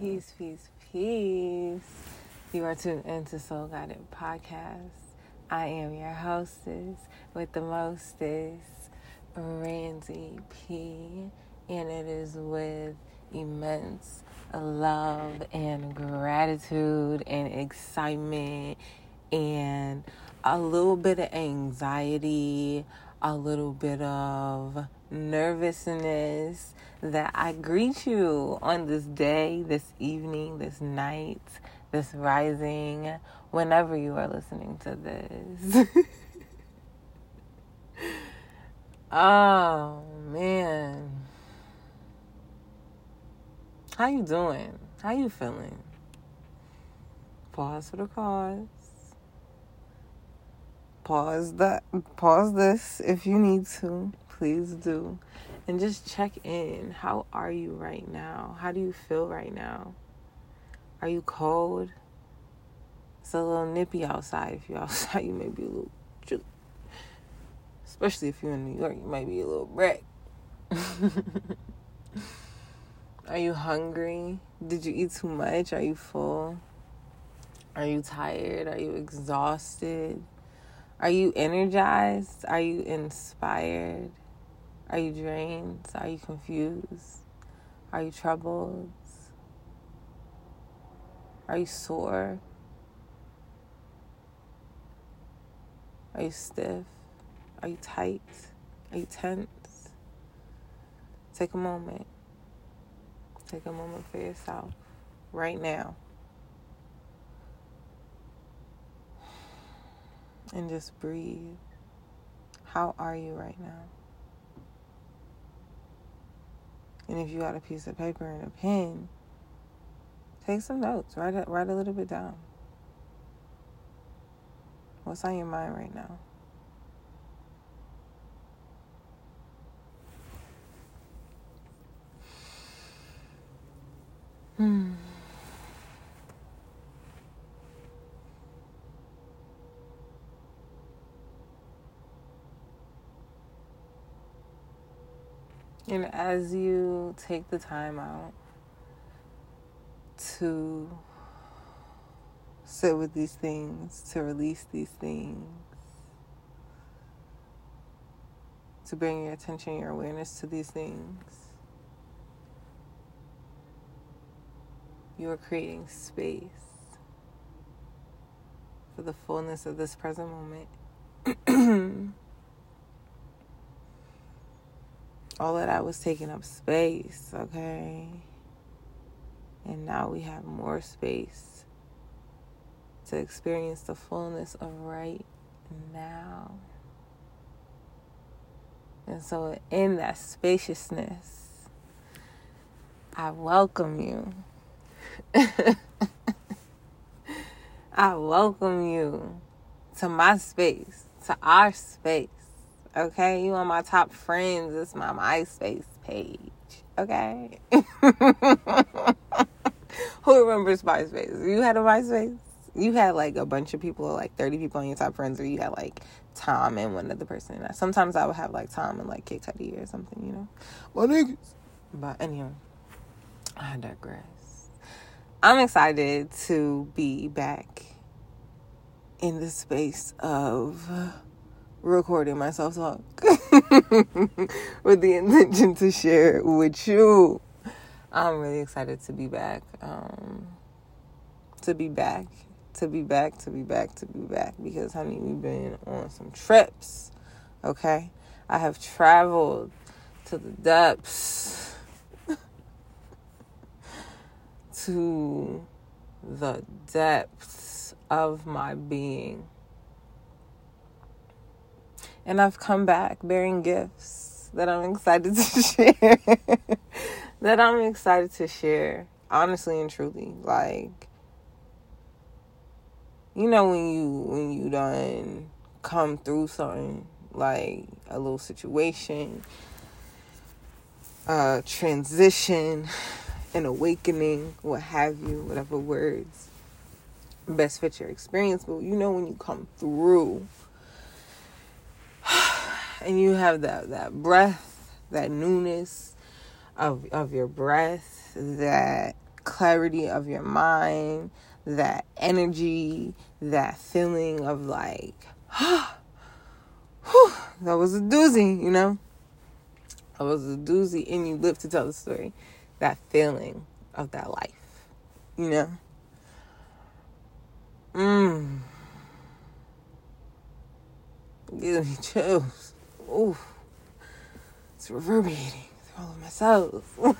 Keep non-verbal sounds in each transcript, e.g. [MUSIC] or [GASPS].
Peace, peace, peace. You are tuned into Soul Guided Podcast. I am your hostess with the mostest, Randy P. And it is with immense love and gratitude and excitement and a little bit of anxiety, a little bit of nervousness that I greet you on this day, this evening, this night, this rising, whenever you are listening to this. [LAUGHS] oh man. How you doing? How you feeling? Pause for the cause. Pause that pause this if you need to. Please do and just check in. How are you right now? How do you feel right now? Are you cold? It's a little nippy outside. If you're [LAUGHS] outside, you may be a little, chilly. especially if you're in New York, you might be a little wreck. [LAUGHS] Are you hungry? Did you eat too much? Are you full? Are you tired? Are you exhausted? Are you energized? Are you inspired? Are you drained? Are you confused? Are you troubled? Are you sore? Are you stiff? Are you tight? Are you tense? Take a moment. Take a moment for yourself right now. And just breathe. How are you right now? And if you got a piece of paper and a pen, take some notes. Write it, write a little bit down. What's on your mind right now? Hmm. And as you take the time out to sit with these things, to release these things, to bring your attention, your awareness to these things, you are creating space for the fullness of this present moment. [CLEARS THROAT] all of that was taking up space, okay? And now we have more space to experience the fullness of right now. And so, in that spaciousness, I welcome you. [LAUGHS] I welcome you to my space, to our space. Okay, you on my top friends. It's my MySpace page. Okay. [LAUGHS] Who remembers MySpace? You had a MySpace? You had like a bunch of people, like 30 people on your top friends, or you had like Tom and one other person. Sometimes I would have like Tom and like Kid Cudi or something, you know? My niggas. But anyway, I digress. I'm excited to be back in the space of recording myself talk [LAUGHS] with the intention to share with you. I'm really excited to be back. Um, to be back, to be back, to be back, to be back. Because, honey, we've been on some trips. Okay? I have traveled to the depths, [LAUGHS] to the depths of my being and I've come back bearing gifts that I'm excited to [LAUGHS] share. that I'm excited to share, honestly and truly. Like, you know, when you when you done come through something like a little situation, a transition, an awakening, what have you, whatever words best fit your experience. But you know, when you come through and you have that that breath, that newness of of your breath, that clarity of your mind, that energy, that feeling of like, [GASPS] whew, that was a doozy, you know? That was a doozy, and you live to tell the story. That feeling of that life, you know? Mmm. Give me [LAUGHS] chills. Ooh. It's reverberating through all of my cells. [LAUGHS]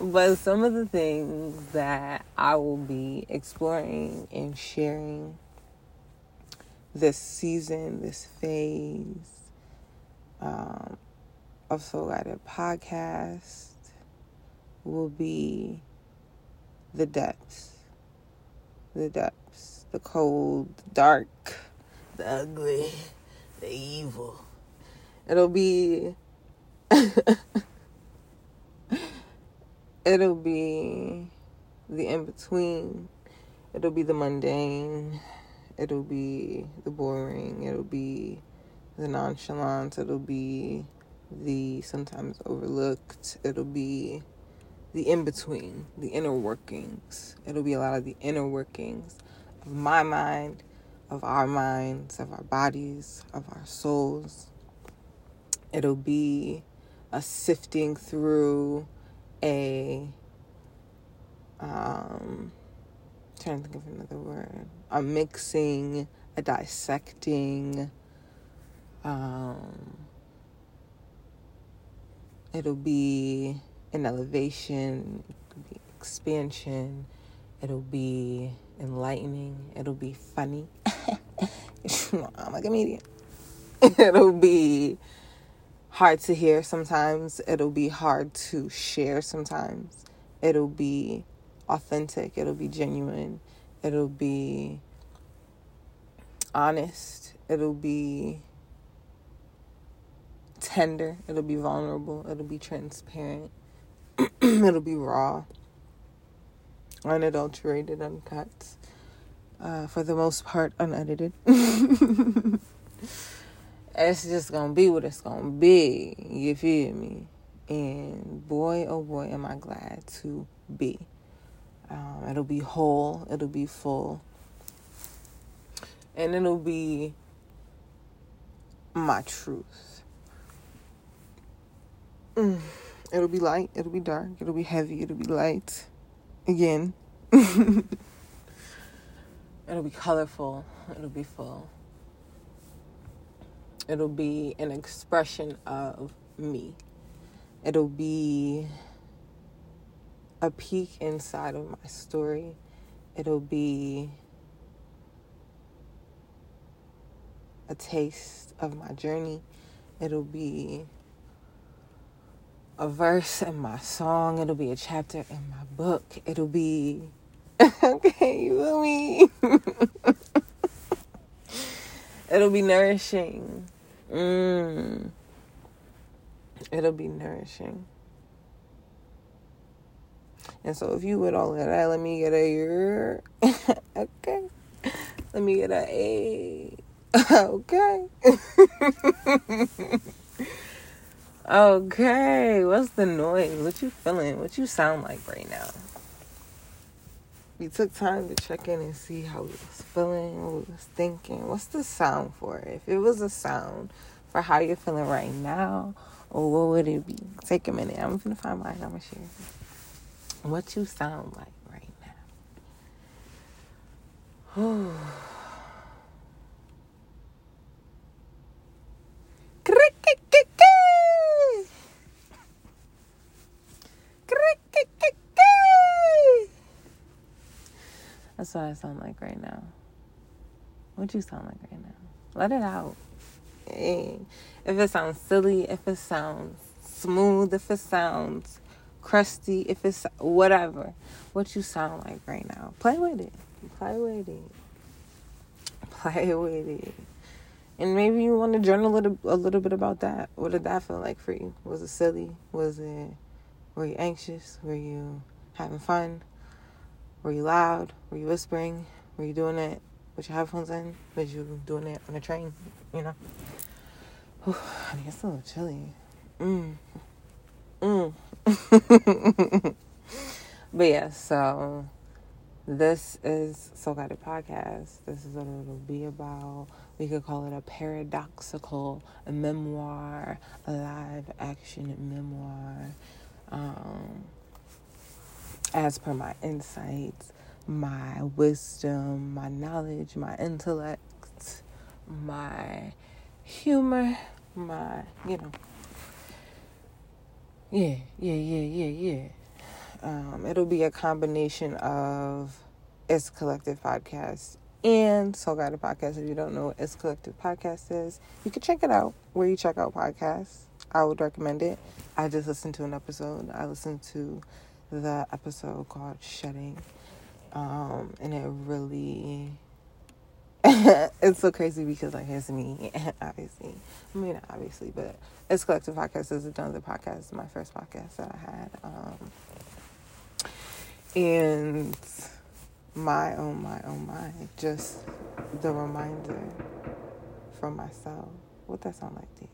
but some of the things that I will be exploring and sharing this season, this phase um, of Soul Guided Podcast will be the depths. The depths. The cold, dark, the ugly, the evil. It'll be. [LAUGHS] it'll be the in between. It'll be the mundane. It'll be the boring. It'll be the nonchalant. It'll be the sometimes overlooked. It'll be the in between, the inner workings. It'll be a lot of the inner workings of my mind, of our minds, of our bodies, of our souls. It'll be a sifting through a um trying to think of another word. A mixing, a dissecting, um it'll be an elevation, it'll be expansion, it'll be enlightening, it'll be funny. [LAUGHS] [LAUGHS] I'm a comedian. [LAUGHS] it'll be hard to hear sometimes, it'll be hard to share sometimes, it'll be authentic, it'll be genuine, it'll be honest, it'll be tender, it'll be vulnerable, it'll be transparent. [CLEARS THROAT] It'll be raw, unadulterated, uncut. Uh, for the most part, unedited. [LAUGHS] it's just gonna be what it's gonna be. You feel me? And boy, oh boy, am I glad to be. Um, it'll be whole. It'll be full. And it'll be my truth. Mm. It'll be light, it'll be dark, it'll be heavy, it'll be light. Again. [LAUGHS] it'll be colorful, it'll be full. It'll be an expression of me. It'll be a peek inside of my story. It'll be a taste of my journey. It'll be a verse in my song. It'll be a chapter in my book. It'll be [LAUGHS] okay, you feel me? [LAUGHS] It'll be nourishing. Mm. It'll be nourishing. And so if you would all of that, let me get a [LAUGHS] okay. Let me get a a okay. Okay, what's the noise? What you feeling? What you sound like right now? We took time to check in and see how we was feeling, what we was thinking. What's the sound for? If it was a sound for how you're feeling right now, or what would it be? Take a minute. I'm gonna find mine. I'm gonna share. What you sound like right now? [SIGHS] That's what I sound like right now. What you sound like right now? Let it out. If it sounds silly, if it sounds smooth, if it sounds crusty, if it's whatever, what you sound like right now. Play with it. Play with it. Play with it. And maybe you want to journal a little, a little bit about that. What did that feel like for you? Was it silly? Was it, were you anxious? Were you having fun? Were you loud? Were you whispering? Were you doing it with your headphones in? Was you doing it on a train? You know? Whew, I mean, it's a little chilly. Mm. Mm. [LAUGHS] but yeah, so this is Soul Guided Podcast. This is what it'll be about. We could call it a paradoxical a memoir, a live action memoir. Um, as per my insights, my wisdom, my knowledge, my intellect, my humor, my, you know. Yeah, yeah, yeah, yeah, yeah. Um, it'll be a combination of It's Collective Podcast and Soul Guided Podcast. If you don't know what It's Collective Podcast is, you can check it out where you check out podcasts. I would recommend it. I just listened to an episode. I listened to the episode called Shedding. Um, and it really [LAUGHS] it's so crazy because like it's me [LAUGHS] obviously. I mean obviously but it's collective podcast. Is another podcast my first podcast that I had um, and my oh my oh my just the reminder from myself. What that sound like to you?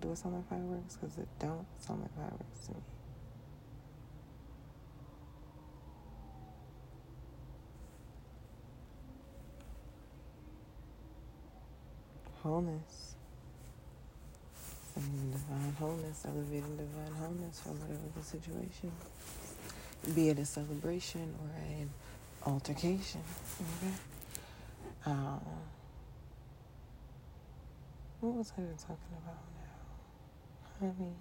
Do it sound like fireworks? Because it don't sound like fireworks to me wholeness. Sending divine wholeness, elevating divine wholeness from whatever the situation. Be it a celebration or an altercation. Okay? Um, what was I even talking about now? Honey.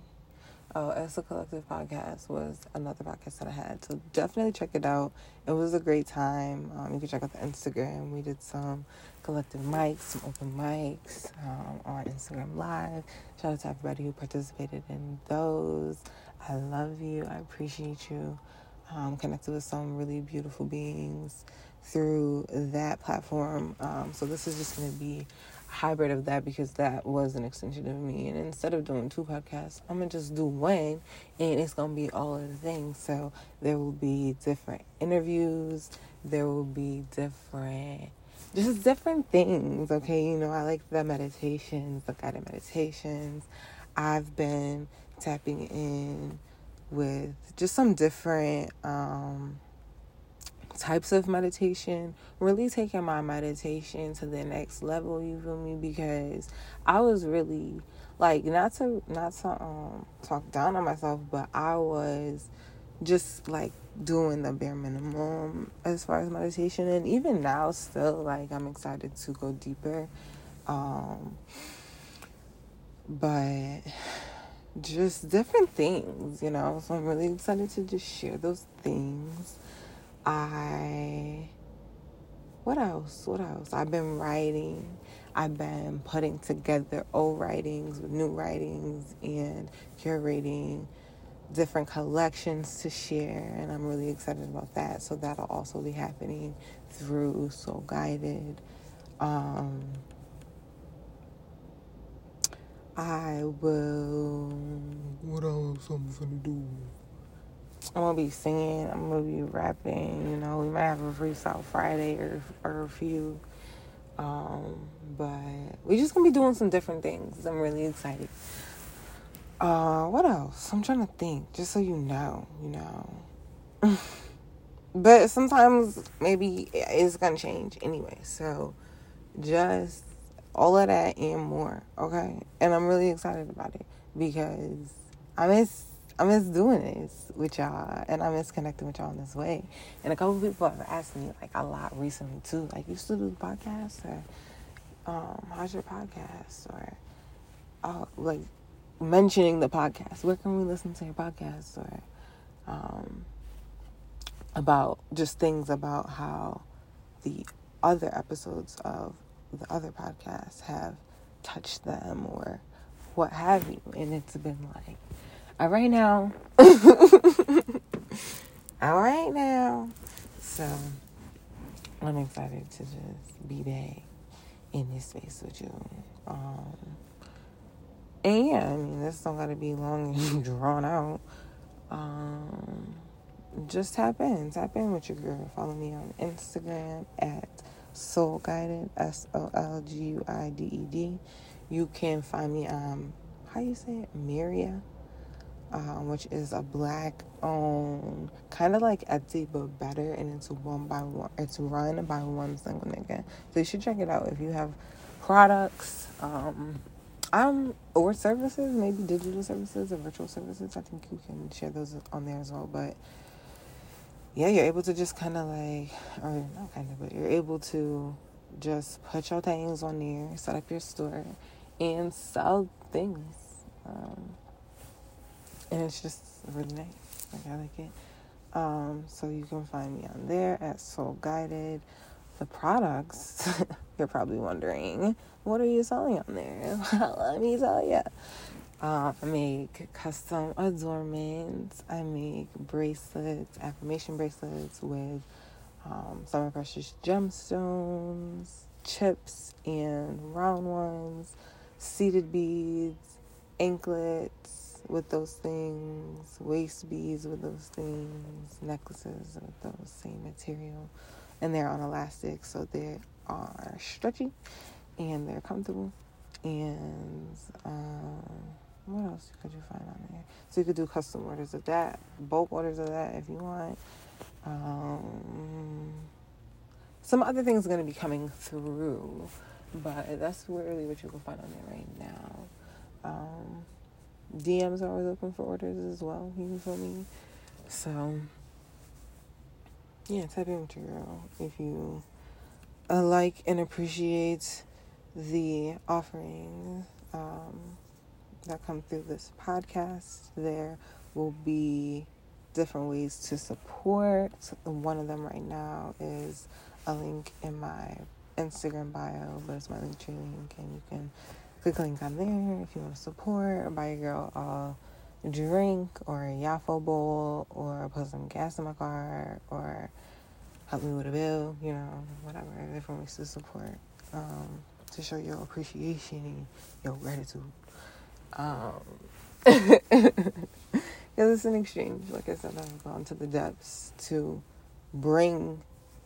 Oh, as a collective podcast was another podcast that I had. So definitely check it out. It was a great time. Um, you can check out the Instagram. We did some collective mics, some open mics um, on Instagram Live. Shout out to everybody who participated in those. I love you. I appreciate you. Um, connected with some really beautiful beings through that platform. Um, so this is just going to be hybrid of that because that was an extension of me. And instead of doing two podcasts, I'm to just do one and it's to be all of the things. So there will be different interviews. There will be different just different things, okay? You know, I like the meditations, the guided meditations. I've been tapping in with just some different um, types of meditation, really taking my meditation to the next level, you feel me? Because I was really like not to not to um talk down on myself, but I was just like doing the bare minimum as far as meditation. And even now still like i'm excited to go deeper. Um but just different things you know? So i'm really excited to just share those things i what else what else i've been writing i've been putting together old writings with new writings and curating different collections to share, and I'm really excited about that. So that'll also be happening through Soul Guided. Um, I will. What else I'm gonna do? I'm gonna be singing. I'm gonna be rapping. You know, we might have a freestyle Friday or or a few. Um, but we're just gonna be doing some different things. I'm really excited. Uh, what else? I'm trying to think, just so you know, you know. [LAUGHS] but sometimes maybe it's gonna change anyway. So just all of that and more, okay? And I'm really excited about it because I miss I miss doing this with y'all and I miss connecting with y'all in this way. And a couple people have asked me like a lot recently too, like you still do the podcast or um, how's your podcast or oh like mentioning the podcast. Where can we listen to your podcast or um, about just things about how the other episodes of the other podcasts have touched them or what have you. And it's been like, all right now. [LAUGHS] all right now. So I'm excited to just be back in this space with you. Um, and yeah, I mean, this don't gotta be long and [LAUGHS] drawn out. Um, just tap in, tap in with your girl. Follow me on Instagram at Soul Guided, S O L G U I D E D. You can find me um how you say it, Miria. Um, which is a black owned, kind of like Etsy but better, and it's one by one. It's run by one single nigga. So you should check it out if you have products, um, um, or services, maybe digital services or virtual services. I think you can share those on there as well. But yeah, you're able to just kind of like, or not kind of, but you're able to just put your things on there, set up your store, and sell things. Um, and it's just really nice. Like I like it. Um, so you can find me on there at Soul Guided. The products, [LAUGHS] you're probably wondering, what are you selling on there? [LAUGHS] Well, Let me tell you. Uh, I make custom adornments. I make bracelets, affirmation bracelets with um, summer precious gemstones, chips and round ones, seeded beads, anklets, with those things, waist beads with those things, necklaces with those same material. And they're on elastic, so they are stretchy and they're comfortable. And um, what else could you find on there? So you could do custom orders of that, bulk orders of that if you want. Um, some other things are going to be coming through, but that's really what you can find on there right now. Um, DMs are always open for orders as well. You feel me? So, yeah, type in with your girl if you uh, like and appreciate the offerings um, that come through this podcast. There will be different ways to support. One of them right now is a link in my Instagram bio, but it's my Linktree link, and you can click link on there if you want to support or buy a girl a drink or a Yaffle bowl or put some gas in my car or help me with a bill, you know, whatever, different ways to support, um, to show your appreciation and your gratitude. Um, [LAUGHS] because it's an exchange. Like I said, I've gone to the depths to bring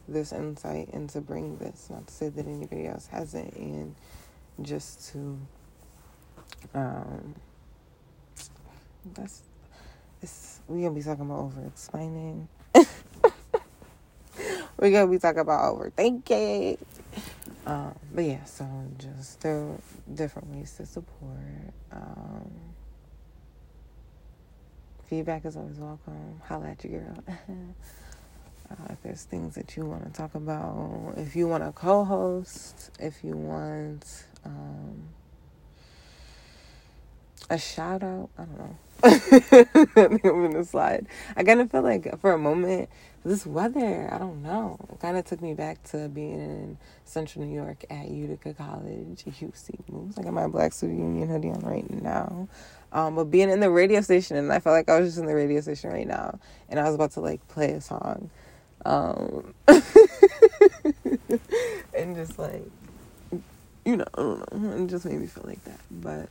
this insight and to bring this. Not to say that anybody else hasn't, and just to um that's it's we gonna be talking about over explaining [LAUGHS] we're gonna be talking about overthinking. Um but yeah so just there are different ways to support um feedback is always welcome. Holla at your girl. [LAUGHS] Uh, if there's things that you want to talk about, if you want to co-host, if you want um, a shout out, I don't know. [LAUGHS] I'm gonna slide. I kind of feel like for a moment, this weather, I don't know, kind of took me back to being in Central New York at Utica College, UC moves. I got my Black Student Union hoodie on right now. Um, but being in the radio station, and I felt like I was just in the radio station right now, and I was about to like play a song um, [LAUGHS] and just like, you know, I don't know. It just made me feel like that. But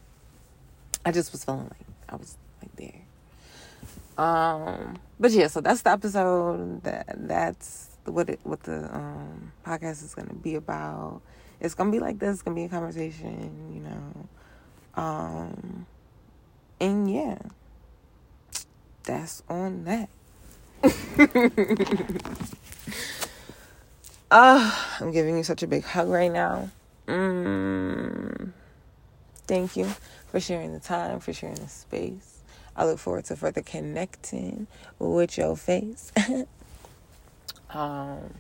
I just was feeling like I was like there. Um, but yeah, so that's the episode. That that's what it what the um podcast is gonna be about. It's gonna be like this. It's gonna be a conversation, you know. Um, and yeah, that's on that uh, [LAUGHS] I'm giving you such a big hug right now. Mm, thank you for sharing the time, for sharing the space. I look forward to further connecting with your face. [LAUGHS] um,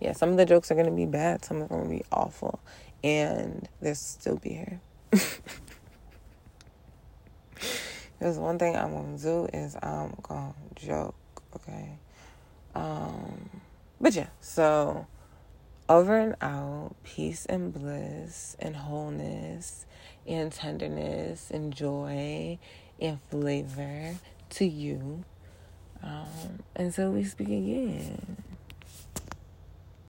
yeah, some of the jokes are to be bad, some of them are gonna be awful, and they'll still be here. [LAUGHS] Because one thing I'm to do is I'm to joke Okay. Um, but yeah, so over and out, peace and bliss and wholeness and tenderness and joy and flavor to you. Um, until we speak again.